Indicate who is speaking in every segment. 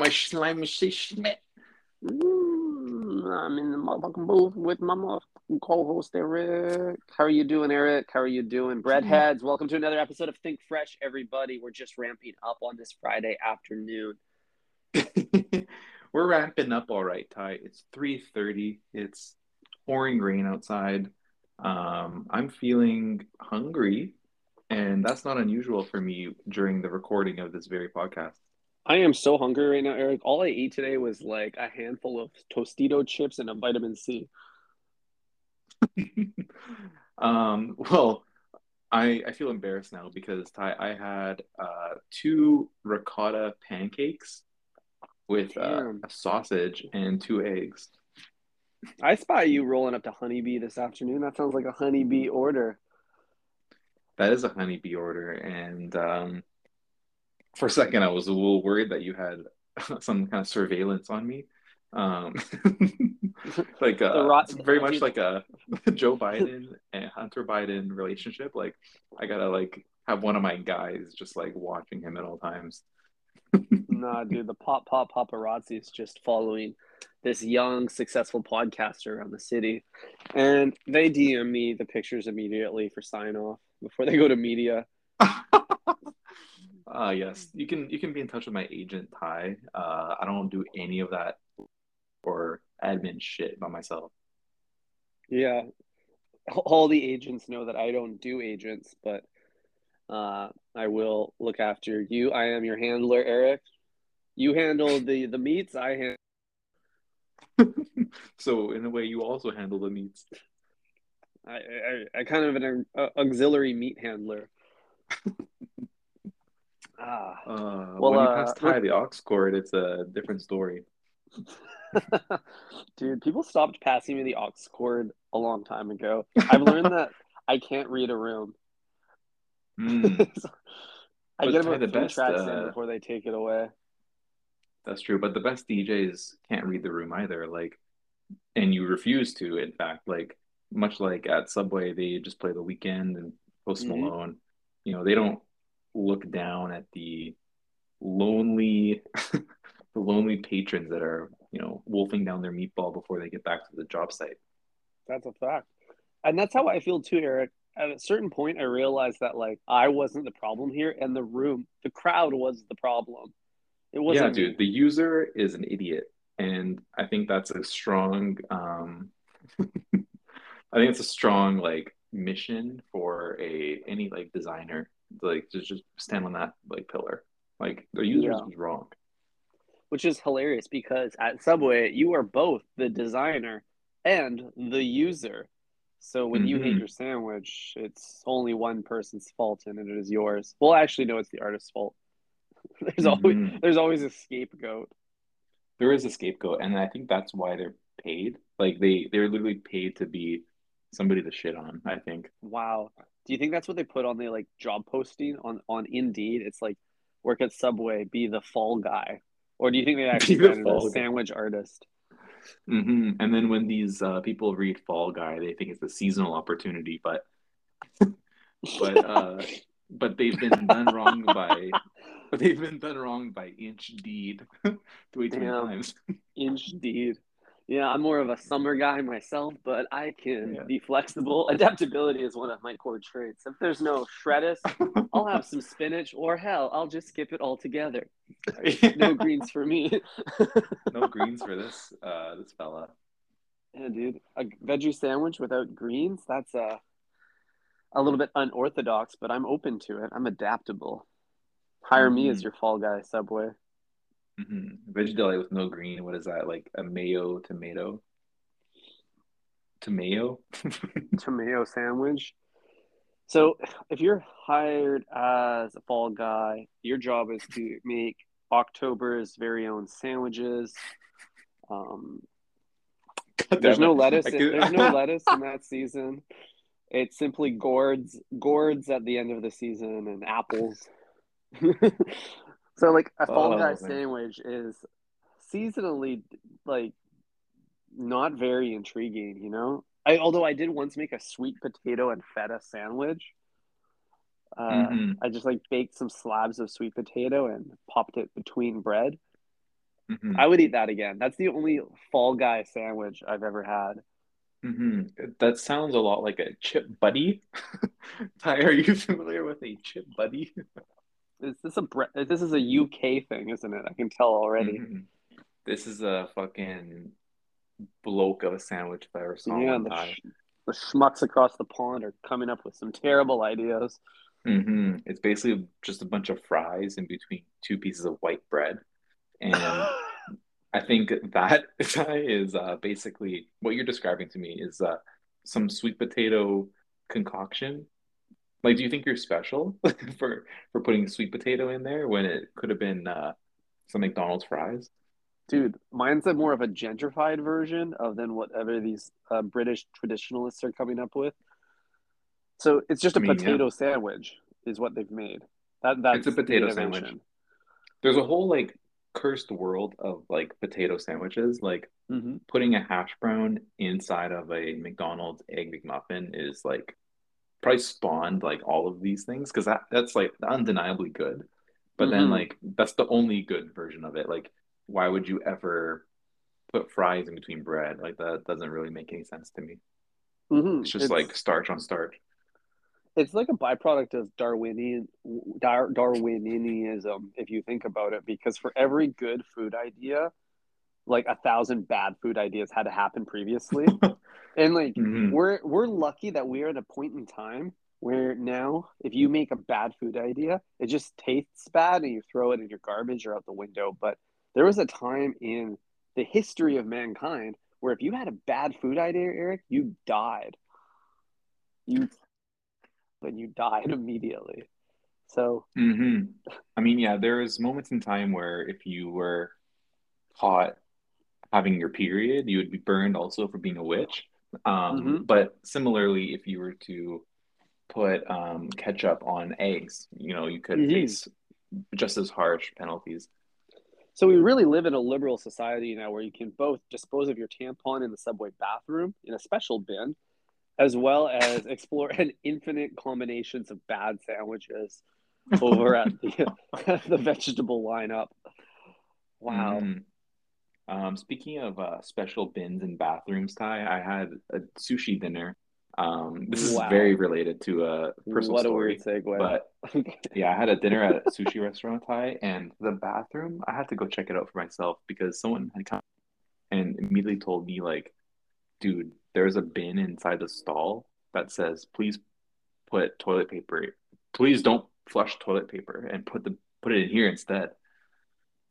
Speaker 1: my slime Schmidt.
Speaker 2: Mm, I'm in the motherfucking booth with my motherfucking co-host Eric. How are you doing, Eric? How are you doing, breadheads? Welcome to another episode of Think Fresh, everybody. We're just ramping up on this Friday afternoon.
Speaker 1: We're ramping up all right, Ty. It's 3:30. It's pouring rain outside. Um, I'm feeling hungry, and that's not unusual for me during the recording of this very podcast.
Speaker 2: I am so hungry right now, Eric. All I ate today was like a handful of Tostito chips and a vitamin C.
Speaker 1: um, well, I I feel embarrassed now because Ty, I had uh, two ricotta pancakes with uh, a sausage and two eggs.
Speaker 2: I spy you rolling up to Honeybee this afternoon. That sounds like a Honeybee order.
Speaker 1: That is a Honeybee order, and um, for a second, I was a little worried that you had some kind of surveillance on me. Um, like uh, rot- very much like a Joe Biden and Hunter Biden relationship. Like I gotta like have one of my guys just like watching him at all times.
Speaker 2: nah, dude, the pop pop paparazzi is just following this young, successful podcaster around the city, and they DM me the pictures immediately for sign off before they go to media.
Speaker 1: Uh yes, you can you can be in touch with my agent Ty. Uh, I don't do any of that or admin shit by myself.
Speaker 2: Yeah, all the agents know that I don't do agents, but uh, I will look after you. I am your handler, Eric. You handle the the meats. I
Speaker 1: handle. so in a way, you also handle the meats.
Speaker 2: I I, I kind of an uh, auxiliary meat handler.
Speaker 1: Ah, uh, well, when you pass uh, Ty the aux cord, it's a different story.
Speaker 2: Dude, people stopped passing me the aux cord a long time ago. I've learned that I can't read a room. Mm. so I get about the best tracks uh, in before they take it away.
Speaker 1: That's true, but the best DJs can't read the room either. Like, and you refuse to. In fact, like much like at Subway, they just play the Weeknd and Post mm-hmm. Malone. Mm-hmm. You know, they don't look down at the lonely the lonely patrons that are you know wolfing down their meatball before they get back to the job site.
Speaker 2: That's a fact. And that's how i feel too eric. At a certain point i realized that like i wasn't the problem here and the room the crowd was the problem.
Speaker 1: It wasn't yeah dude the user is an idiot and i think that's a strong um i think it's a strong like mission for a any like designer like just just stand on that like pillar. Like the user yeah. was wrong.
Speaker 2: Which is hilarious because at Subway you are both the designer and the user. So when mm-hmm. you hate mm-hmm. your sandwich, it's only one person's fault and it is yours. Well, actually, no, it's the artist's fault. there's mm-hmm. always there's always a scapegoat.
Speaker 1: There is a scapegoat, and I think that's why they're paid. Like they they're literally paid to be somebody to shit on. I think.
Speaker 2: Wow, do you think that's what they put on the like job posting on on Indeed? It's like work at Subway, be the fall guy, or do you think they actually the sandwich artist?
Speaker 1: Mm-hmm. And then when these uh, people read Fall Guy, they think it's a seasonal opportunity, but but uh, but they've been done wrong by but they've been done wrong by Inch Deed way too many times.
Speaker 2: Inch Deed. Yeah, I'm more of a summer guy myself, but I can yeah. be flexible. Adaptability is one of my core traits. If there's no shreddis, I'll have some spinach, or hell, I'll just skip it altogether. no greens for me.
Speaker 1: no greens for this uh, this fella.
Speaker 2: Yeah, dude, a veggie sandwich without greens. That's a a little bit unorthodox, but I'm open to it. I'm adaptable. Hire mm-hmm. me as mm-hmm. your fall guy, Subway.
Speaker 1: Mm-hmm. Veggie deli with no green. What is that? Like a mayo tomato? Tomato?
Speaker 2: tomato sandwich. So if you're hired as a fall guy, your job is to make October's very own sandwiches. Um, there's no lettuce. In, there's no lettuce in that season. It's simply gourds, gourds at the end of the season, and apples. So like a Fall oh, Guy man. sandwich is seasonally like not very intriguing, you know. I although I did once make a sweet potato and feta sandwich. Uh, mm-hmm. I just like baked some slabs of sweet potato and popped it between bread,
Speaker 1: hmm
Speaker 2: I would eat that again. That's the only Fall Guy sandwich I've ever had.
Speaker 1: hmm That sounds a lot like a chip buddy. Ty, are you familiar with a chip buddy?
Speaker 2: Is this a bre- this is a UK thing, isn't it? I can tell already.
Speaker 1: hmm This is a fucking bloke of a sandwich if I ever saw
Speaker 2: Yeah,
Speaker 1: one,
Speaker 2: the sh- the schmucks across the pond are coming up with some terrible ideas.
Speaker 1: hmm It's basically just a bunch of fries in between two pieces of white bread. And I think that is uh, basically what you're describing to me is uh, some sweet potato concoction. Like, do you think you're special for for putting sweet potato in there when it could have been uh, some McDonald's fries?
Speaker 2: Dude, mine's a more of a gentrified version of than whatever these uh, British traditionalists are coming up with. So it's just
Speaker 1: I
Speaker 2: a
Speaker 1: mean, yeah,
Speaker 2: potato sandwich, is what they've made. That
Speaker 1: it's a
Speaker 2: that's
Speaker 1: potato sandwich. There's a whole like cursed world of like potato sandwiches. Like
Speaker 2: hmm
Speaker 1: putting a hash brown inside of a McDonald's egg McMuffin is like probably spawned like all of these things because that that's like undeniably good. But then
Speaker 2: hmm
Speaker 1: like that's the only good version of it. Like why would you ever put fries in between bread? Like that doesn't really make any sense to me.
Speaker 2: hmm
Speaker 1: It's just like starch on starch.
Speaker 2: it's like a byproduct of Darwinian Dar, Darwinianism, if you think about it, because for every good food idea, like a thousand bad food ideas had to happen previously. And like
Speaker 1: hmm
Speaker 2: we're we're lucky that we're at a point in time where now if you make a bad food idea, it just tastes bad and you throw it in your garbage or out the window. But there was a time in the history of mankind where if you had a bad food idea, Eric, you died. You and you died immediately. So
Speaker 1: hmm I mean, yeah, there was moments in time where if you were caught having your period, you would be burned also for being a witch. Um,
Speaker 2: mhm.
Speaker 1: but similarly, if you were to put um, ketchup on eggs, you know, you could
Speaker 2: Mhm.
Speaker 1: face just as harsh penalties.
Speaker 2: So we really live in a liberal society now where you can both dispose of your tampon in the subway bathroom in a special bin, as well as explore an infinite combinations of bad sandwiches over at the the vegetable lineup. Wow.
Speaker 1: hmm Um, speaking of uh, special bins and bathrooms, Ty, I had a sushi dinner. Um, this is very related to a personal
Speaker 2: What a weird
Speaker 1: story,
Speaker 2: segue.
Speaker 1: but Yeah, I had a dinner at a sushi restaurant, Ty, and the bathroom, I had to go check it out for myself because someone had come and immediately told me, like, dude, there's a bin inside the stall that says, please put toilet paper. Please don't flush toilet paper and put the put it in here instead.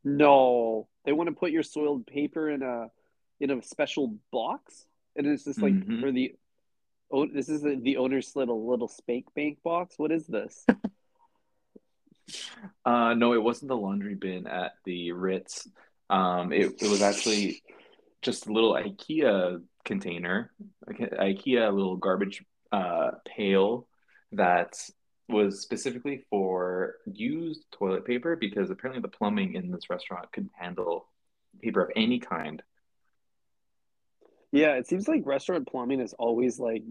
Speaker 2: No, they want to put your soiled paper in a in a special box, and it's just like
Speaker 1: hmm
Speaker 2: for the oh, this is the, the owner's little little spank bank box. What is this?
Speaker 1: Uh, no, it wasn't the laundry bin at the Ritz. Um, it, it was actually just a little IKEA container, IKEA little garbage uh, pail that was specifically for used toilet paper because apparently the plumbing in this restaurant couldn't handle paper of any kind.
Speaker 2: Yeah, it seems like restaurant plumbing is always like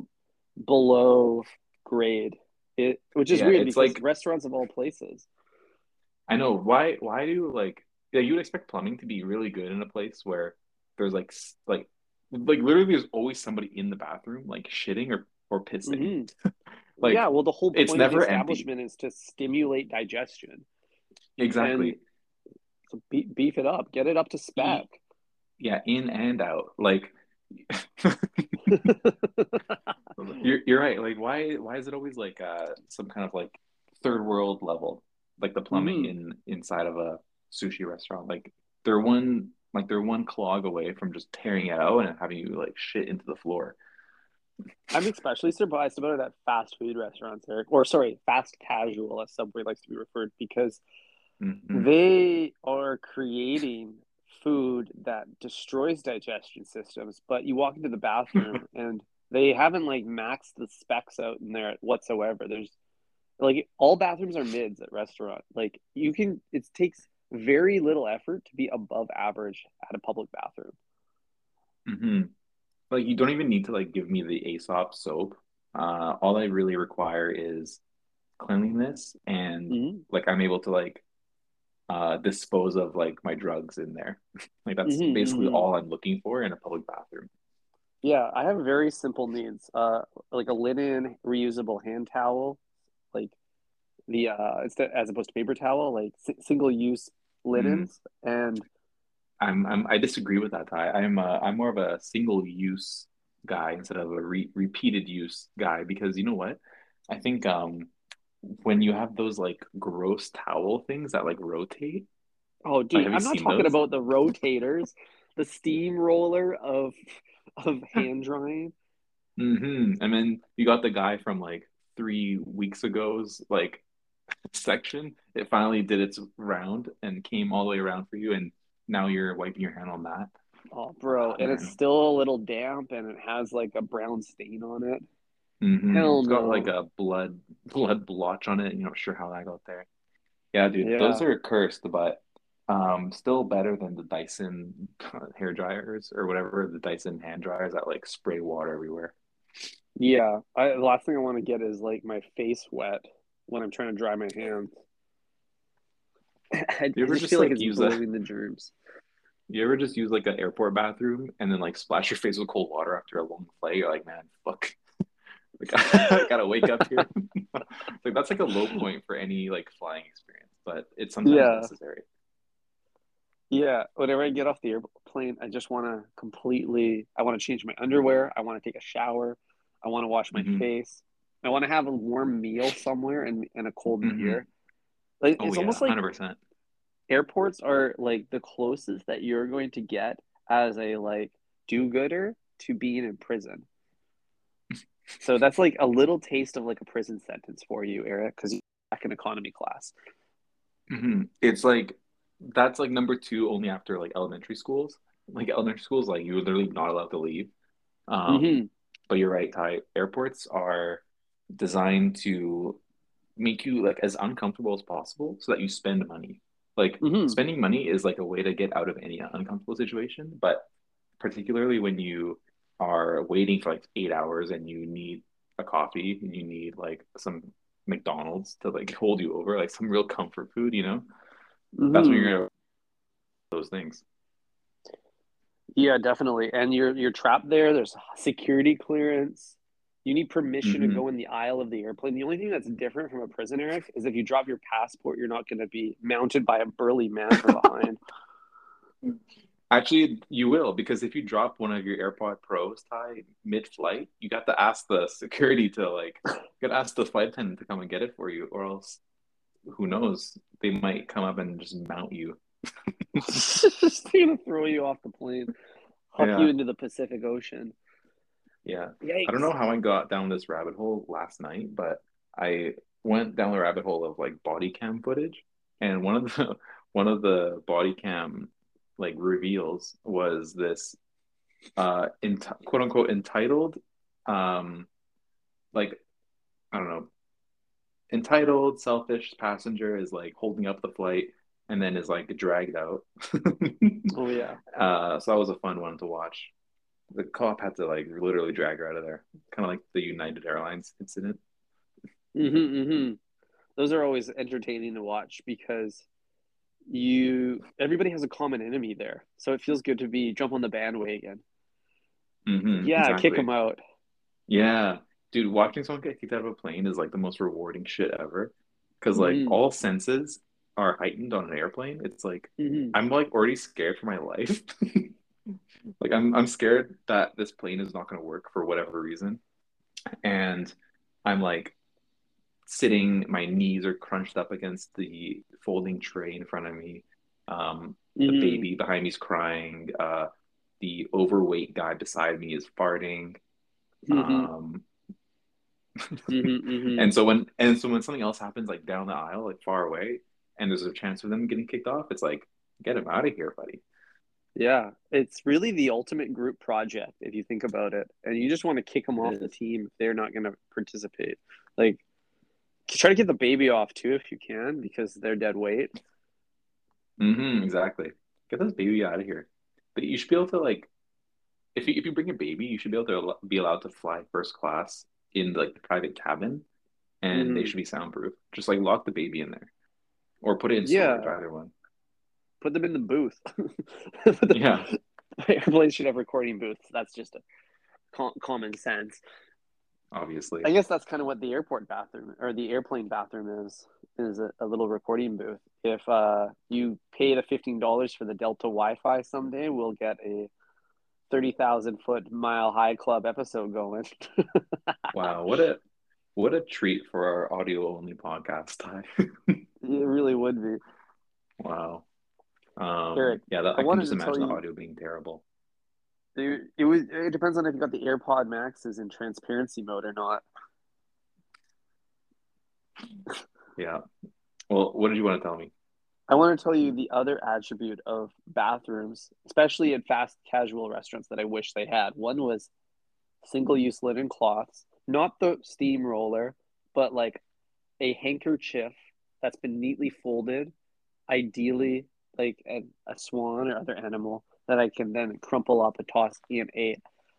Speaker 2: below grade. It, which is
Speaker 1: Yeah,
Speaker 2: weird
Speaker 1: it's
Speaker 2: because
Speaker 1: like
Speaker 2: restaurants of all places.
Speaker 1: I know why why do like yeah you would expect plumbing to be really good in a place where there's like like like literally there's always somebody in the bathroom like shitting or or pissing.
Speaker 2: hmm
Speaker 1: Like
Speaker 2: Yeah, well, the whole
Speaker 1: it's
Speaker 2: point of the
Speaker 1: never empty.
Speaker 2: establishment is to stimulate digestion,
Speaker 1: Exactly.
Speaker 2: so be beef it up, get it up to spec.
Speaker 1: Yeah, in and out. Like you're you're right. Like why why is it always like uh some kind of like third world level like the plumbing
Speaker 2: hmm
Speaker 1: in inside of a sushi restaurant? Like they're one like they're one clog away from just tearing it out and having you like shit into the floor.
Speaker 2: I'm especially surprised about it at fast food restaurants, Eric, or sorry, fast casual, as Subway likes to be referred, because
Speaker 1: hmm
Speaker 2: they are creating food that destroys digestion systems. But you walk into the bathroom and they haven't like maxed the specs out in there whatsoever. There's like all bathrooms are mids at restaurant. Like you can, it takes very little effort to be above average at a public bathroom.
Speaker 1: hmm Like you don't even need to like give me the Aesop soap. Uh, all I really require is cleanliness and
Speaker 2: hmm
Speaker 1: like I'm able to like uh, dispose of like my drugs in there. like that's
Speaker 2: Mhm,
Speaker 1: basically
Speaker 2: mhm.
Speaker 1: all I'm looking for in a public bathroom.
Speaker 2: Yeah, I have very simple needs. Uh, like a linen reusable hand towel, like the uh, instead as opposed to paper towel, like si single use linens, and
Speaker 1: I'm, I'm I disagree with that, Ty. I'm uh, I'm more of a single use guy instead of a re repeated use guy because you know what? I think um when you have those like gross towel things that like rotate,
Speaker 2: oh, dude,
Speaker 1: you
Speaker 2: I'm not talking
Speaker 1: those?
Speaker 2: about the rotators, the steamroller of of hand drying.
Speaker 1: hmm And then you got the guy from like three weeks ago's like section. It finally did its round and came all the way around for you, and now you're wiping your hand on that.
Speaker 2: Oh, bro, and it's still a little damp, and it has like a brown stain on it.
Speaker 1: hmm
Speaker 2: Hell
Speaker 1: It's got
Speaker 2: no.
Speaker 1: like a blood blood blotch on it. You're not sure how that got there. Yeah, dude, those are cursed, but um, still better than the Dyson hair dryers or whatever, the Dyson hand dryers that like spray water everywhere.
Speaker 2: Yeah, I, the last thing I want to get is like my face wet when I'm trying to dry my hands. I,
Speaker 1: You ever
Speaker 2: just
Speaker 1: just,
Speaker 2: feel like
Speaker 1: like,
Speaker 2: it's
Speaker 1: use a-
Speaker 2: the germs.
Speaker 1: You ever just use like an airport bathroom and then like splash your face with cold water after a long flight? You're like, man, fuck. Like, I gotta wake up here. like that's like a low point for any like flying experience, but it's sometimes
Speaker 2: Yeah.
Speaker 1: necessary.
Speaker 2: Yeah, whenever I get off the airplane, I just want to completely. I want to change my underwear. I want to take a shower. I want to wash my
Speaker 1: Mhm.
Speaker 2: face. I want to have a warm meal somewhere and, and a cold
Speaker 1: Mhm.
Speaker 2: beer. Like
Speaker 1: Oh
Speaker 2: it's
Speaker 1: yeah,
Speaker 2: almost like
Speaker 1: hundred percent.
Speaker 2: airports are like the closest that you're going to get as a like do-gooder to being in prison. So that's like a little taste of like a prison sentence for you, Eric, because you're back in economy class.
Speaker 1: hmm It's like that's like number two only after like elementary schools. Like elementary schools, like you're literally not allowed to leave. Um,
Speaker 2: Mhm.
Speaker 1: But you're right, Ty. Airports are designed to make you like as uncomfortable as possible so that you spend money. Like
Speaker 2: Mhm.
Speaker 1: spending money is like a way to get out of any uncomfortable situation, but particularly when you are waiting for like eight hours and you need a coffee and you need like some McDonald's to like hold you over, like some real comfort food, you know? That's when you're gonna those things.
Speaker 2: Yeah, definitely. And you're you're trapped there. There's security clearance. You need permission to
Speaker 1: Mhm.
Speaker 2: go in the aisle of the airplane. The only thing that's different from a prison, Eric, is if you drop your passport, you're not going to be mounted by a burly man from behind.
Speaker 1: Actually, you will because if you drop one of your AirPod Pros, Ty, mid-flight, you got to ask the security to like, you got to ask the flight attendant to come and get it for you, or else, who knows, they might come up and just mount you.
Speaker 2: Just to throw you off the plane, huck
Speaker 1: Yeah.
Speaker 2: you into the Pacific Ocean.
Speaker 1: Yeah,
Speaker 2: Yikes.
Speaker 1: I don't know how I got down this rabbit hole last night, but I went down the rabbit hole of like body cam footage, and one of the one of the body cam like reveals was this uh in quote unquote entitled um like I don't know entitled selfish passenger is like holding up the flight and then is like dragged out.
Speaker 2: Oh, yeah.
Speaker 1: Uh, so that was a fun one to watch. The cop had to like literally drag her out of there, kind of like the United Airlines incident.
Speaker 2: hmm hmm Those are always entertaining to watch because you everybody has a common enemy there, so it feels good to be jump on the bandwagon.
Speaker 1: Mhm,
Speaker 2: yeah, kick
Speaker 1: exactly.
Speaker 2: them out.
Speaker 1: Yeah, dude, watching someone get kicked out of a plane is like the most rewarding shit ever. Because like
Speaker 2: Mhm.
Speaker 1: all senses are heightened on an airplane. It's like
Speaker 2: hmm
Speaker 1: I'm like already scared for my life. Like I'm I'm scared that this plane is not going to work for whatever reason. And I'm like sitting, my knees are crunched up against the folding tray in front of me. Um, the
Speaker 2: Mhm.
Speaker 1: baby behind me is crying. Uh, the overweight guy beside me is farting.
Speaker 2: Mhm.
Speaker 1: Um,
Speaker 2: Mhm, mhm.
Speaker 1: and so when and so when something else happens like down the aisle, like far away, and there's a chance for them getting kicked off, it's like get him out of here, buddy.
Speaker 2: Yeah, it's really the ultimate group project if you think about it, and you just want to kick them off the team if they're not going to participate. Like, try to get the baby off too if you can because they're dead weight.
Speaker 1: hmm exactly. Get this baby out of here. But you should be able to like, if you if you bring a baby, you should be able to al- be allowed to fly first class in like the private cabin, and they
Speaker 2: Mhm.
Speaker 1: should be soundproof. Just like lock the baby in there, or put it in
Speaker 2: Yeah.
Speaker 1: storage, either one.
Speaker 2: Put them in the booth.
Speaker 1: yeah.
Speaker 2: Airplanes should have recording booths. That's just a common sense.
Speaker 1: Obviously.
Speaker 2: I guess that's kind of what the airport bathroom or the airplane bathroom is is a, a little recording booth. If uh, you pay the fifteen dollars for the Delta Wi-Fi someday, we'll get a thirty thousand foot mile high club episode going.
Speaker 1: wow, what a what a treat for our audio only podcast, time.
Speaker 2: it really would be.
Speaker 1: Wow. Um, Eric, yeah, that, I, I can just imagine the audio being terrible.
Speaker 2: It, it was. It depends on if you got the AirPod Maxes in transparency mode or not.
Speaker 1: Yeah. Well, what did you want to tell me?
Speaker 2: I want to tell you the other attribute of bathrooms, especially in fast casual restaurants, that I wish they had. One was single use linen cloths, not the steamroller, but like a handkerchief that's been neatly folded, ideally like a, a swan or other animal that I can then crumple up and toss in a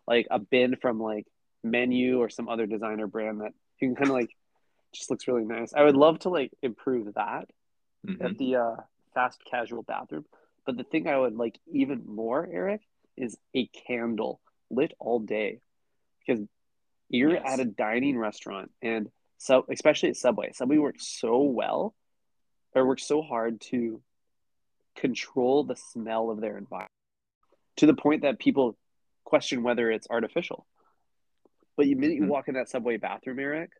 Speaker 2: like a bin from like menu or some other designer brand that you can kind of like just looks really nice. I would love to like improve that mm-hmm. at the uh, fast casual bathroom. But the thing I would like even more, Eric, is a candle lit all day, because you're yes. at a dining restaurant and so especially at Subway, Subway works so well or works so hard to control the smell of their environment to the point that people question whether it's artificial. But the minute you mm-hmm. walk in that subway bathroom, Eric,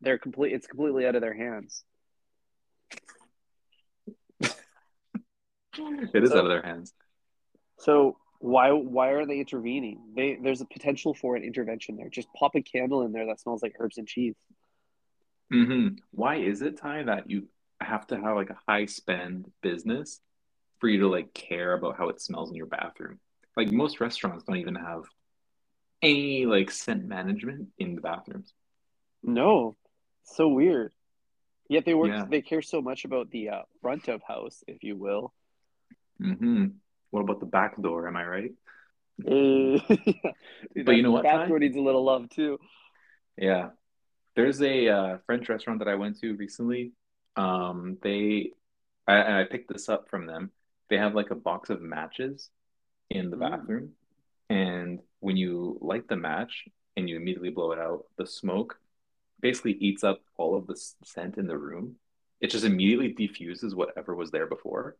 Speaker 2: they're complete. It's completely out of their hands.
Speaker 1: it is so, out of their hands.
Speaker 2: So why why are they intervening? They there's a potential for an intervention there. Just pop a candle in there that smells like herbs and cheese.
Speaker 1: Mm-hmm. Why is it, Ty, that you have to have like a high spend business for you to like care about how it smells in your bathroom. Like most restaurants don't even have any like scent management in the bathrooms.
Speaker 2: No, so weird. Yet they work. Yeah. They care so much about the uh, front of house, if you will.
Speaker 1: Hmm. What about the back door? Am I right?
Speaker 2: Dude, but you know what? Back door needs a little love too.
Speaker 1: Yeah, there's a uh, French restaurant that I went to recently. Um, they, I, I picked this up from them they have like a box of matches in the mm. bathroom. And when you light the match and you immediately blow it out, the smoke basically eats up all of the scent in the room. It just immediately diffuses whatever was there before.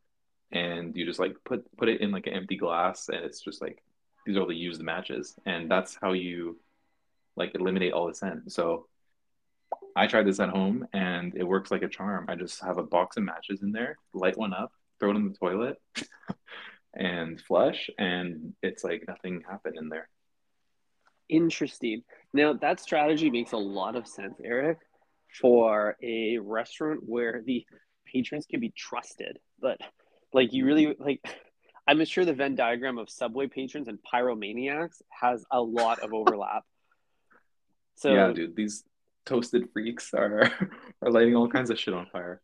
Speaker 1: And you just like put put it in like an empty glass and it's just like these are all the used matches. And that's how you like eliminate all the scent. So I tried this at home and it works like a charm. I just have a box of matches in there, light one up, throw it in the toilet and flush and it's like nothing happened in there.
Speaker 2: Interesting. Now that strategy makes a lot of sense eric for a restaurant where the patrons can be trusted. But like you really mm-hmm. like i'm sure the venn diagram of subway patrons and pyromaniacs has a lot of overlap.
Speaker 1: So yeah dude these toasted freaks are are lighting all kinds of shit on fire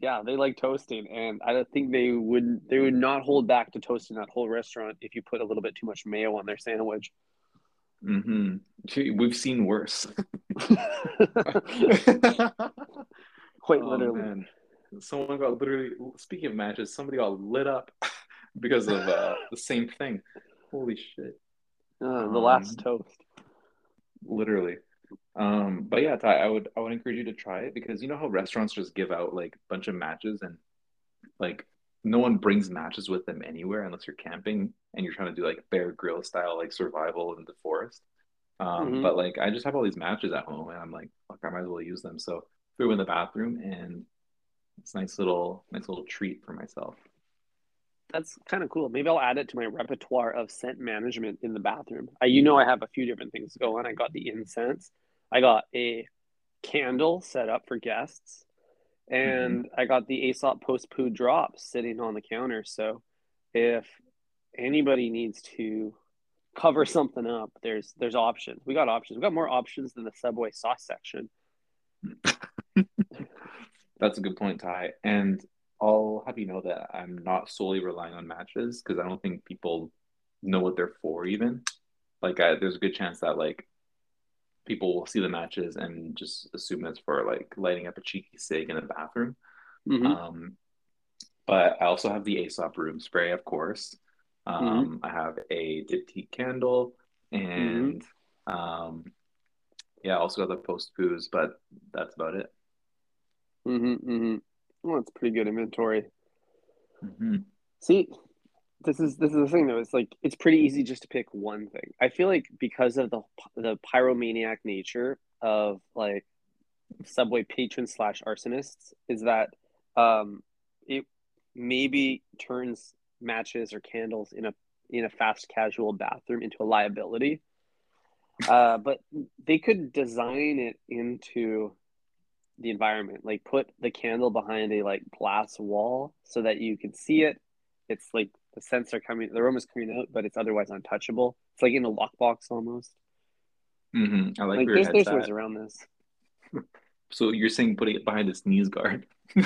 Speaker 2: yeah, they like toasting, and I don't think they would they would not hold back to toasting that whole restaurant if you put a little bit too much mayo on their sandwich.
Speaker 1: Hmm. We've seen worse.
Speaker 2: Quite oh, literally. Man.
Speaker 1: Someone got literally. Speaking of matches, somebody got lit up because of uh, the same thing. Holy shit!
Speaker 2: Uh, the um, last toast.
Speaker 1: Literally. Um, but yeah, Ty, I would I would encourage you to try it because you know how restaurants just give out like a bunch of matches and like no one brings matches with them anywhere unless you're camping and you're trying to do like Bear Grylls style like survival in the forest. Um, mm-hmm. But like I just have all these matches at home and I'm like, fuck, I might as well use them. So threw in the bathroom and it's nice little nice little treat for myself.
Speaker 2: That's kind of cool. Maybe I'll add it to my repertoire of scent management in the bathroom. I, you know, I have a few different things going. I got the incense, I got a candle set up for guests, and mm-hmm. I got the Aesop post poo drops sitting on the counter. So if anybody needs to cover something up, there's there's options. We got options. We got more options than the Subway sauce section.
Speaker 1: That's a good point, Ty. And I'll have you know that I'm not solely relying on matches because I don't think people know what they're for even. Like, I, there's a good chance that like people will see the matches and just assume it's for like lighting up a cheeky cig in a bathroom. Mm-hmm. Um, But I also have the Aesop room spray, of course.
Speaker 2: Mm-hmm.
Speaker 1: Um, I have a diptyque candle and um, yeah, I also got the post poos, but that's about it.
Speaker 2: Mm-hmm, mm-hmm. Well, it's pretty good inventory.
Speaker 1: hmm
Speaker 2: See, this is this is the thing though. It's like it's pretty easy just to pick one thing. I feel like because of the the pyromaniac nature of like subway patrons slash arsonists, is that um, it maybe turns matches or candles in a in a fast casual bathroom into a liability. Uh, but they could design it into the environment, like put the candle behind a like glass wall so that you can see it. It's like the scents are coming, the aroma's coming out, but it's otherwise untouchable. It's like in a lockbox almost.
Speaker 1: hmm I like,
Speaker 2: Like there's there's ways around this.
Speaker 1: So you're saying putting it behind a sneeze guard?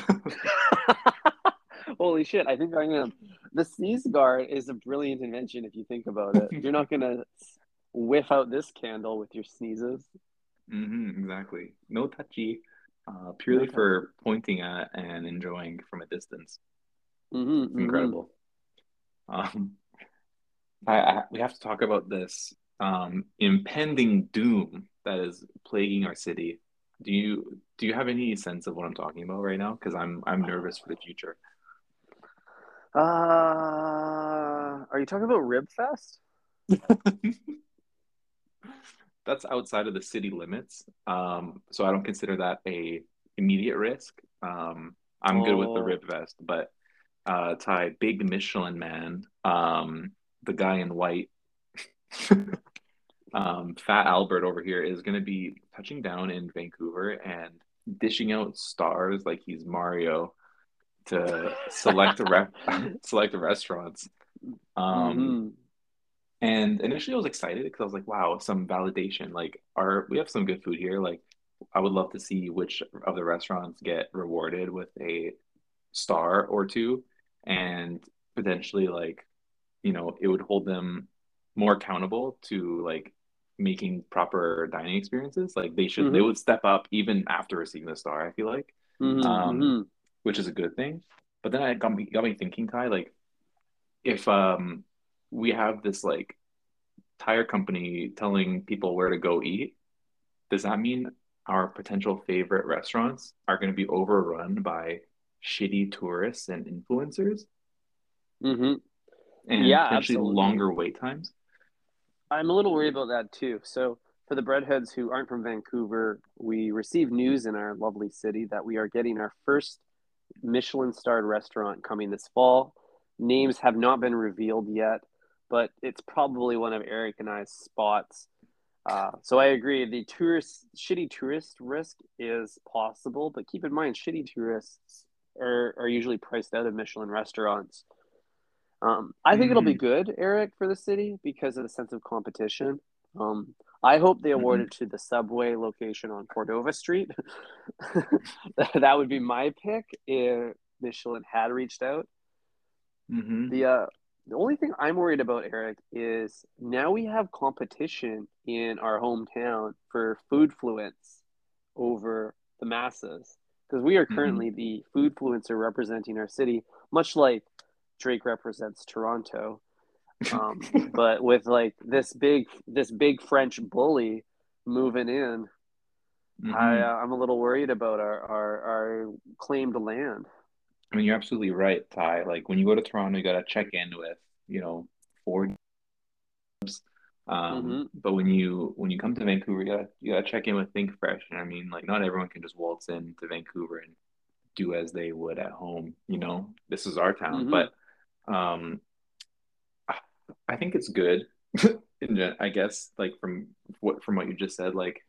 Speaker 2: Holy shit! I think I'm gonna. The sneeze guard is a brilliant invention if you think about it. You're not gonna whiff out this candle with your sneezes.
Speaker 1: hmm exactly. No touchy. Uh, purely
Speaker 2: No
Speaker 1: for pointing at and enjoying from a distance.
Speaker 2: Mm-hmm,
Speaker 1: It's incredible. Um, I, I we have to talk about this um, impending doom that is plaguing our city. Do you do you have any sense of what I'm talking about right now? Because I'm I'm nervous for the future.
Speaker 2: Uh, are you talking about Rib Fest?
Speaker 1: That's outside of the city limits, um, so I don't consider that a immediate risk. Um, I'm good with the
Speaker 2: Oh.
Speaker 1: rib vest, but uh, Ty, big Michelin man, um, the guy in white, um, Fat Albert over here is going to be touching down in Vancouver and dishing out stars like he's Mario to select re- select the restaurants. Um,
Speaker 2: Mhm.
Speaker 1: and initially I was excited because I was like, wow, some validation. Like, our we have some good food here. Like, I would love to see which of the restaurants get rewarded with a star or two, and potentially like, you know, it would hold them more accountable to like making proper dining experiences. Like they should they
Speaker 2: Mhm.
Speaker 1: would step up even after receiving the star, I feel like
Speaker 2: Mhm,
Speaker 1: um,
Speaker 2: mhm.
Speaker 1: which is a good thing. But then it got me got me thinking, Ty, like if um we have this like tire company telling people where to go eat, does that mean our potential favorite restaurants are going to be overrun by shitty tourists and influencers
Speaker 2: Mm-hmm.
Speaker 1: and
Speaker 2: Yeah,
Speaker 1: potentially
Speaker 2: absolutely.
Speaker 1: longer wait times?
Speaker 2: I'm a little worried about that too. So, for the breadheads who aren't from Vancouver, we received news in our lovely city that we are getting our first Michelin starred restaurant coming this fall. Names have not been revealed yet, but it's probably one of Eric and I's spots. Uh, so I agree. The tourist, shitty tourist risk is possible, but keep in mind, shitty tourists are, are usually priced out of Michelin restaurants. Um, I think it'll be good, Eric, for the city because of the sense of competition. Um, I hope they award it to the subway location on Cordova Street. that would be my pick if Michelin had reached out.
Speaker 1: hmm
Speaker 2: The uh, the only thing I'm worried about, Eric, is now we have competition in our hometown for food fluence over the masses because we are
Speaker 1: Mhm.
Speaker 2: currently the food fluencer representing our city, much like Drake represents Toronto. Um, but with like this big this big French bully moving in,
Speaker 1: Mhm.
Speaker 2: I uh, I'm a little worried about our, our our claimed land.
Speaker 1: I mean, you're absolutely right, Ty. Like when you go to Toronto, you got to check in with, you know, four Um,
Speaker 2: Mhm.
Speaker 1: but when you when you come to Vancouver, you gotta you gotta check in with Think Fresh. And I mean, like not everyone can just waltz into Vancouver and do as they would at home. You know, this is our town.
Speaker 2: Mhm.
Speaker 1: But um, I think it's good. I guess like from what from what you just said, like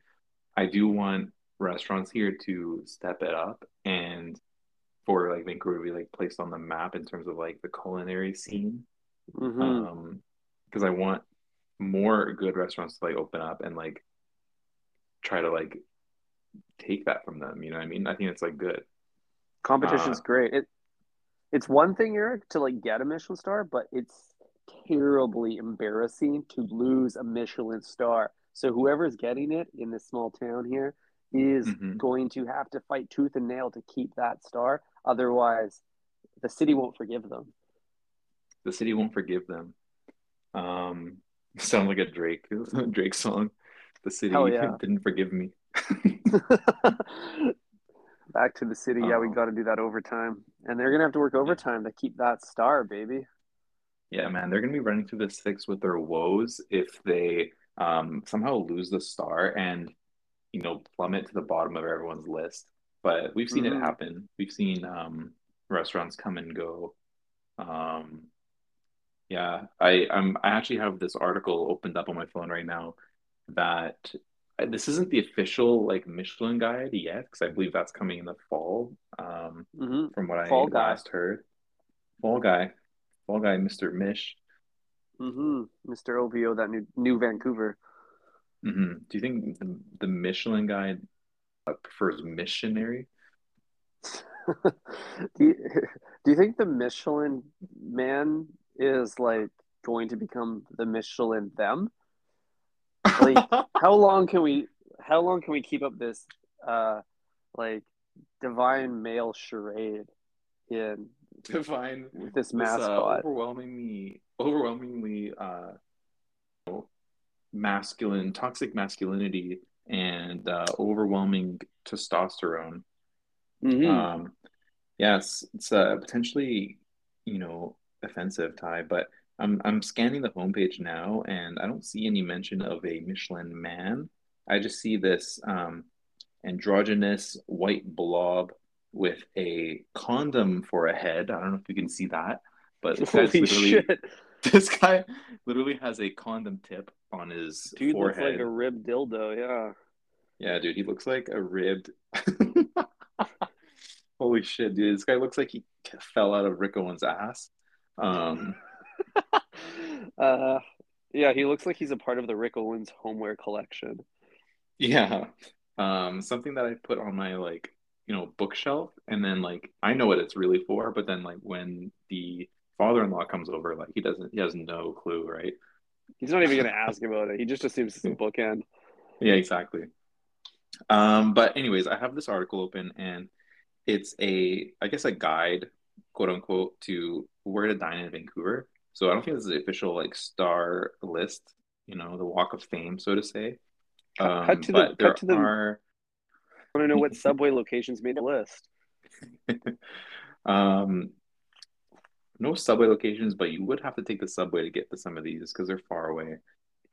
Speaker 1: I do want restaurants here to step it up and for like Vancouver to be like placed on the map in terms of like the culinary scene
Speaker 2: Mhm.
Speaker 1: um because I want more good restaurants to like open up and like try to like take that from them you know what I mean I think it's like good
Speaker 2: Competition's
Speaker 1: Uh,
Speaker 2: great. It it's one thing, Eric, to like get a Michelin star, but it's terribly embarrassing to lose a Michelin star. So whoever's getting it in this small town here is
Speaker 1: Mhm.
Speaker 2: going to have to fight tooth and nail to keep that star. Otherwise, the city won't forgive them.
Speaker 1: The city won't forgive them. Um, sound like a Drake Drake song. The city
Speaker 2: yeah.
Speaker 1: didn't forgive me.
Speaker 2: Back to the city. Yeah, we
Speaker 1: Oh.
Speaker 2: got to do that overtime, and they're gonna have to work overtime to keep that star, baby.
Speaker 1: Yeah, man, they're gonna be running through the six with their woes if they um somehow lose the star and you know plummet to the bottom of everyone's list. But we've seen it
Speaker 2: Mhm.
Speaker 1: happen. We've seen um restaurants come and go. Um yeah, I I'm I actually have this article opened up on my phone right now that uh, this isn't the official like Michelin guide yet because I believe that's coming in the fall. Um,
Speaker 2: hmm
Speaker 1: from what I
Speaker 2: Guy.
Speaker 1: last heard. Fall guy, fall guy, Mr. Mish.
Speaker 2: hmm Mr. OVO, that new new Vancouver.
Speaker 1: hmm Do you think the, the Michelin guide uh, prefers missionary?
Speaker 2: do, you, do you think the Michelin man is like going to become the Michelin them? Like, how long can we how long can we keep up this uh like divine male charade in with this
Speaker 1: this uh,
Speaker 2: mascot?
Speaker 1: overwhelmingly, overwhelmingly uh, masculine, toxic masculinity, and uh, overwhelming testosterone.
Speaker 2: Mhm.
Speaker 1: Um, yes it's it's uh, potentially, you know, offensive, Ty, but I'm I'm scanning the homepage now and I don't see any mention of a Michelin man. I just see this um, androgynous white blob with a condom for a head. I don't know if you can see that, but this guy's literally
Speaker 2: shit.
Speaker 1: this guy literally has a condom tip on his
Speaker 2: Dude looks like a ribbed dildo, yeah.
Speaker 1: Yeah, dude, he looks like a ribbed. Holy shit, dude! This guy looks like he fell out of Rick Owens' ass. Um,
Speaker 2: uh yeah, he looks like he's a part of the Rick Owens homeware collection.
Speaker 1: yeah. Um, something that I put on my like, you know, bookshelf, and then like I know what it's really for, but then like when the father-in-law comes over, like he doesn't, he has no clue, right?
Speaker 2: He's not even gonna ask about it. He just assumes it's a bookend.
Speaker 1: Yeah, exactly. Um, but anyways, I have this article open and it's a, I guess, a guide, quote unquote, to where to dine in Vancouver. So I don't think this is the official like star list, you know, the Walk of Fame, so to say. Um,
Speaker 2: cut to the- cut to the-
Speaker 1: are,
Speaker 2: I want to know what subway locations made the list.
Speaker 1: um, no subway locations, but you would have to take the subway to get to some of these because they're far away.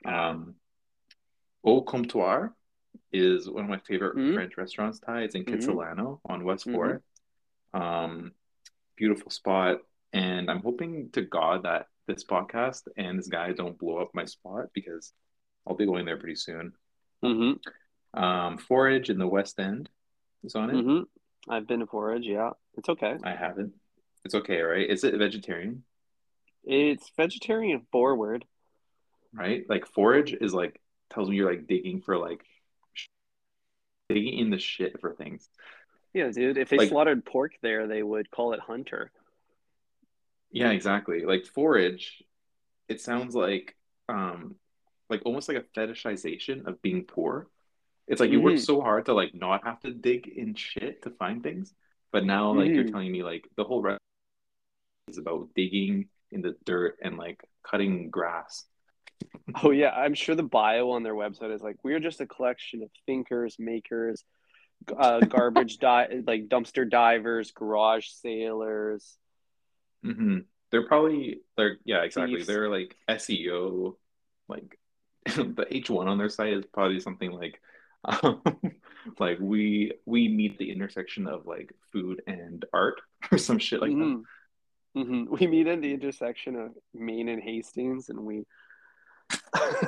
Speaker 1: Um, Au Comptoir is one of my favorite
Speaker 2: Mhm.
Speaker 1: French restaurants. Ty, it's in
Speaker 2: Mhm.
Speaker 1: Kitsilano on West
Speaker 2: Mhm.
Speaker 1: Fourth. Um, beautiful spot, and I'm hoping to God that this podcast and this guy don't blow up my spot because I'll be going there pretty soon.
Speaker 2: Mm-hmm.
Speaker 1: Um, Forage in the West End is on it.
Speaker 2: Mm-hmm. I've been to Forage, yeah. It's okay.
Speaker 1: I haven't. It's okay, right? Is it vegetarian?
Speaker 2: It's vegetarian forward.
Speaker 1: Right? Like Forage is like tells me you're like digging for like digging in the shit for things.
Speaker 2: Yeah, dude. If they
Speaker 1: Like-
Speaker 2: slaughtered pork there, they would call it hunter.
Speaker 1: Yeah, exactly. Like forage, it sounds like um like almost like a fetishization of being poor. It's like you work
Speaker 2: Mhm.
Speaker 1: so hard to like not have to dig in shit to find things, but now like you're
Speaker 2: Mhm.
Speaker 1: telling me like the whole rest is about digging in the dirt and like cutting grass.
Speaker 2: Oh yeah, I'm sure the bio on their website is like we're just a collection of thinkers, makers, uh, garbage di- like dumpster divers, garage sailors.
Speaker 1: Hmm They're probably they're yeah, exactly.
Speaker 2: Thieves.
Speaker 1: They're like SEO, like the H1 on their site is probably something like um, like we we meet the intersection of like food and art or some shit like that.
Speaker 2: Mhm. Mhm. We meet at the intersection of Main and Hastings, and we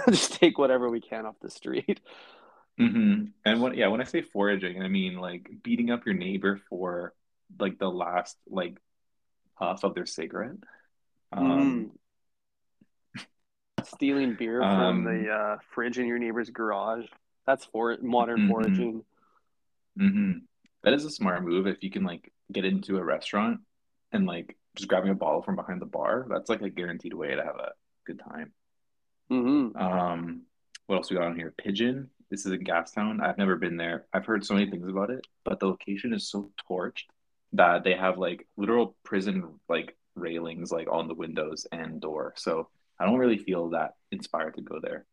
Speaker 2: just take whatever we can off the street.
Speaker 1: hmm And when yeah, when I say foraging, I mean like beating up your neighbor for like the last like puff of their cigarette. Um,
Speaker 2: Stealing beer
Speaker 1: Um,
Speaker 2: from the uh, fridge in your neighbor's garage. That's for modern
Speaker 1: Mhm.
Speaker 2: foraging.
Speaker 1: hmm That is a smart move if you can like get into a restaurant and like just grabbing a bottle from behind the bar. That's like a guaranteed way to have a good time.
Speaker 2: hmm
Speaker 1: Um, what else we got on here? Pigeon. This is in Gastown. I've never been there. I've heard so many things about it, but the location is so torched that they have like literal prison like railings like on the windows and door. So I don't really feel that inspired to go there.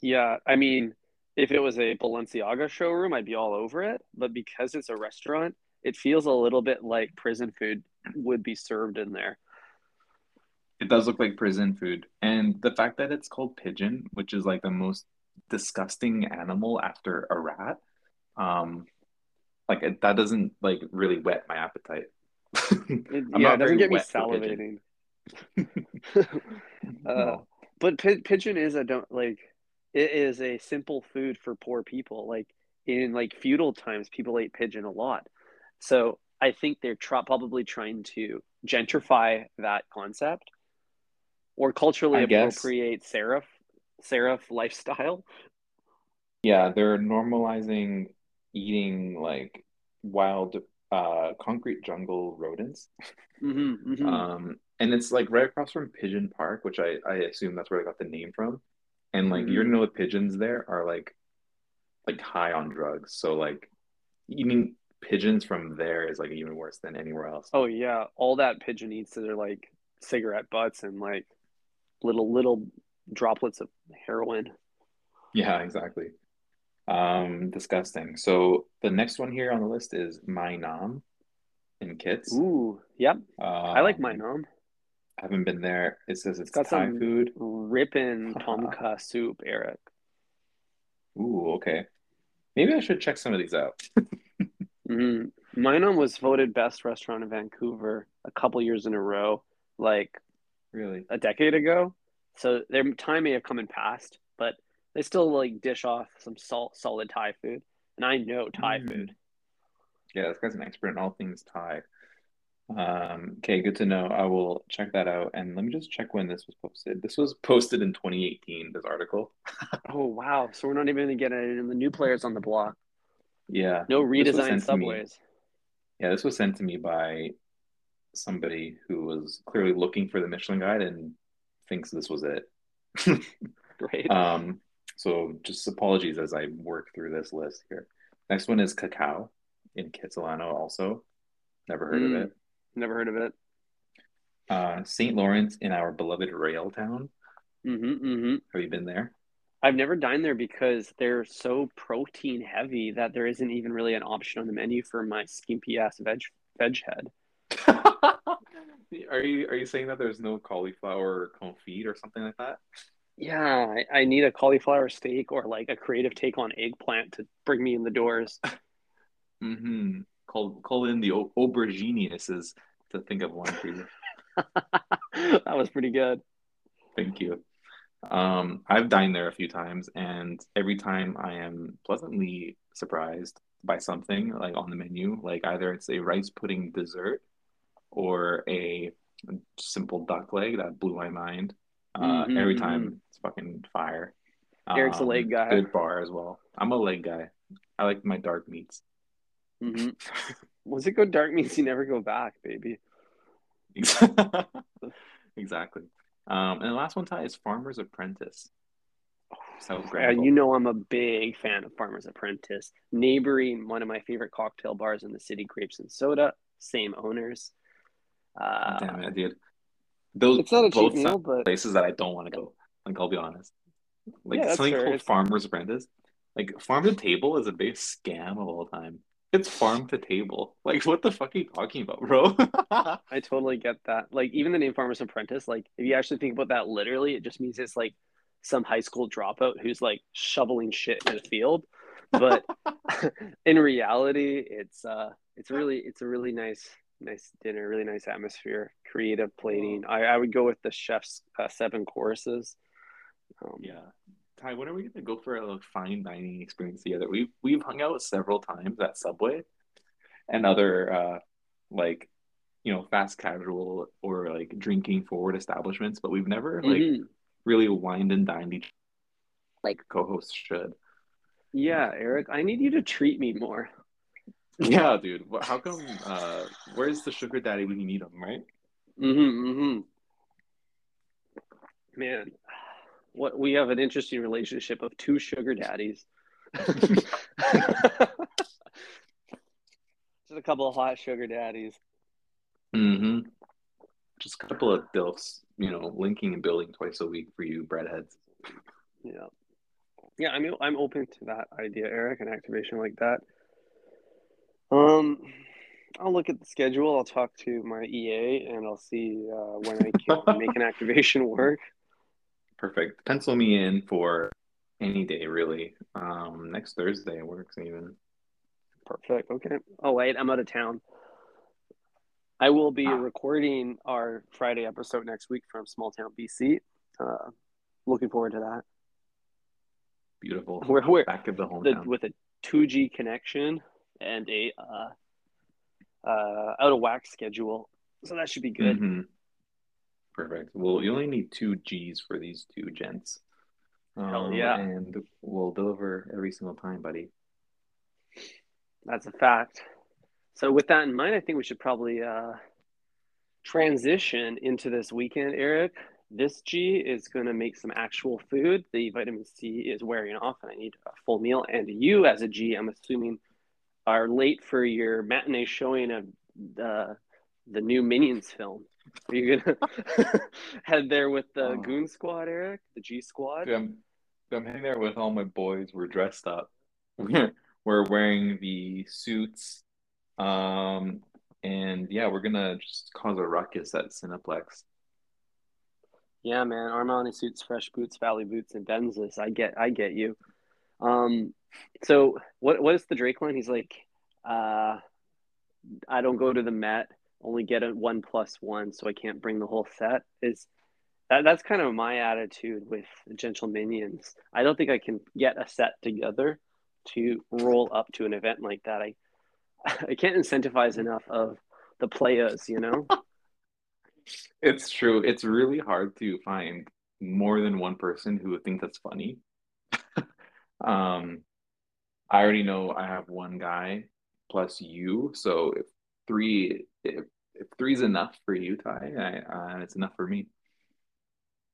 Speaker 2: Yeah, I mean, if it was a Balenciaga showroom, I'd be all over it. But because it's a restaurant, it feels a little bit like prison food would be served in there.
Speaker 1: It does look like prison food. And the fact that it's called pigeon, which is like the most disgusting animal after a rat, um, like it, that doesn't like really whet my appetite.
Speaker 2: it, yeah, it doesn't get me salivating. uh, no. But p- pigeon is a don't like it is a simple food for poor people. Like in like feudal times, people ate pigeon a lot. So I think they're probably trying to gentrify that concept or culturally I appropriate guess. serif serif lifestyle.
Speaker 1: Yeah, they're normalizing eating like wild uh concrete jungle rodents. Mm-hmm, mm-hmm. Um and it's like right across from Pigeon Park, which I I assume that's where I got the name from. And like mm-hmm. you know the pigeons there are like like high on drugs. So like eating pigeons from there is like even worse than anywhere else.
Speaker 2: Oh yeah, all that pigeon eats that are like cigarette butts and like little little droplets of heroin.
Speaker 1: Yeah, exactly. Um, disgusting. So the next one here on the list is Maenam in Kits.
Speaker 2: Ooh, yep. Um, I like Maenam.
Speaker 1: I haven't been there. It says it's, it's got Thai some food.
Speaker 2: Ripping tom kha soup, Eric.
Speaker 1: Ooh, okay. Maybe I should check some of these out.
Speaker 2: mm-hmm. Maenam was voted best restaurant in Vancouver a couple years in a row, like
Speaker 1: really
Speaker 2: a decade ago. So their time may have come and passed, but they still like dish off some salt, solid Thai food, and I know Thai mm. food.
Speaker 1: Yeah, this guy's an expert in all things Thai. Um, okay, good to know. I will check that out. And let me just check when this was posted. This was posted in 2018, this article.
Speaker 2: oh, wow. So we're not even going to get it in the new players on the block.
Speaker 1: Yeah.
Speaker 2: No redesigned subways.
Speaker 1: Yeah, this was sent to me by somebody who was clearly looking for the Michelin guide and thinks this was it.
Speaker 2: Great.
Speaker 1: Um, so just apologies as I work through this list here. Next one is Cacao in Kitsilano also. Never heard mm. of it.
Speaker 2: Never heard of it.
Speaker 1: Uh, St. Lawrence in our beloved rail town.
Speaker 2: Mm-hmm, mm-hmm.
Speaker 1: Have you been there?
Speaker 2: I've never dined there because they're so protein heavy that there isn't even really an option on the menu for my skimpy ass veg veg head.
Speaker 1: are you are you saying that there's no cauliflower confit or something like that?
Speaker 2: Yeah, I, I, need a cauliflower steak or like a creative take on eggplant to bring me in the doors.
Speaker 1: mm-hmm call call in the auberginiuses to think of one for you.
Speaker 2: that was pretty good.
Speaker 1: Thank you. Um, I've dined there a few times, and every time I am pleasantly surprised by something like on the menu, like either it's a rice pudding dessert or a simple duck leg that blew my mind. Uh, mm-hmm, every time mm-hmm. it's fucking fire.
Speaker 2: Eric's um, a leg guy.
Speaker 1: Good bar as well. I'm a leg guy. I like my dark meats.
Speaker 2: Mm-hmm. Once it go dark means you never go back, baby.
Speaker 1: exactly. Um, and the last one, Ty, is Farmer's Apprentice.
Speaker 2: So yeah, you know I'm a big fan of Farmer's Apprentice. Neighboring one of my favorite cocktail bars in the city, Grapes and Soda. Same owners.
Speaker 1: Uh, Damn it, dude. Those it's not a both cheap meal, but places that I don't want to go. Like I'll be honest. Like yeah, something fair. called. Farmer's Apprentice. Like farm to table is a big scam of all time. It's farm to table. Like, what the fuck are you talking about, bro?
Speaker 2: I totally get that. Like, even the name Farmer's Apprentice, like, if you actually think about that literally, it just means it's like some high school dropout who's like shoveling shit in the field. But in reality, it's uh, it's really, it's a really nice, nice dinner, really nice atmosphere, creative plating. I, I would go with the chef's uh, seven courses.
Speaker 1: Um, yeah, Ty, when are we gonna go for a fine dining experience together? We've we've hung out several times at Subway and other uh like you know fast casual or like drinking forward establishments, but we've never like mm-hmm. really wined and dined each like co-hosts should.
Speaker 2: Yeah, Eric, I need you to treat me more.
Speaker 1: Yeah, dude. How come? Uh, where's the sugar daddy when you need him, right?
Speaker 2: Mm-hmm. Mm-hmm. Man, what we have an interesting relationship of two sugar daddies. Just Just a couple of hot sugar daddies.
Speaker 1: Mm-hmm. Just a couple of dilfs, you know, linking and building twice a week for you breadheads.
Speaker 2: Yeah. Yeah, I mean I'm open to that idea, Eric, an activation like that. Um I'll look at the schedule. I'll talk to my EA and I'll see uh, when I can make an activation work.
Speaker 1: Perfect. Pencil me in for any day, really. Um, next Thursday works even.
Speaker 2: Perfect. Okay. Oh wait, I'm out of town. I will be ah. recording our Friday episode next week from Small Town, BC. Uh, looking forward to that.
Speaker 1: Beautiful.
Speaker 2: We're, we're
Speaker 1: back at the hometown
Speaker 2: with a 2G connection and a uh, uh, out of whack schedule, so that should be good.
Speaker 1: Mm-hmm. Perfect. Well, you only need two G's for these two gents.
Speaker 2: Hell um, yeah!
Speaker 1: And we'll deliver every single time, buddy.
Speaker 2: That's a fact. So, with that in mind, I think we should probably uh, transition into this weekend, Eric. This G is going to make some actual food. The vitamin C is wearing off, and I need a full meal. And you, as a G, I'm assuming, are late for your matinee showing of the the new Minions film. Are you gonna head there with the oh. Goon Squad, Eric? The G Squad?
Speaker 1: Dude, I'm, I'm heading there with all my boys. We're dressed up. we're wearing the suits. Um, and yeah, we're gonna just cause a ruckus at Cineplex.
Speaker 2: Yeah, man. Armani suits, fresh boots, Valley boots, and Benzes. I get, I get you. Um, so what what is the Drake line? He's like, uh, I don't go to the Met, only get a one plus one, so I can't bring the whole set. Is that that's kind of my attitude with Gentleminions. I don't think I can get a set together to roll up to an event like that. I I can't incentivize enough of the players, you know.
Speaker 1: it's true. It's really hard to find more than one person who would think that's funny. Um, I already know I have one guy plus you, so if three if, if three's enough for you, Ty, I, uh, it's enough for me.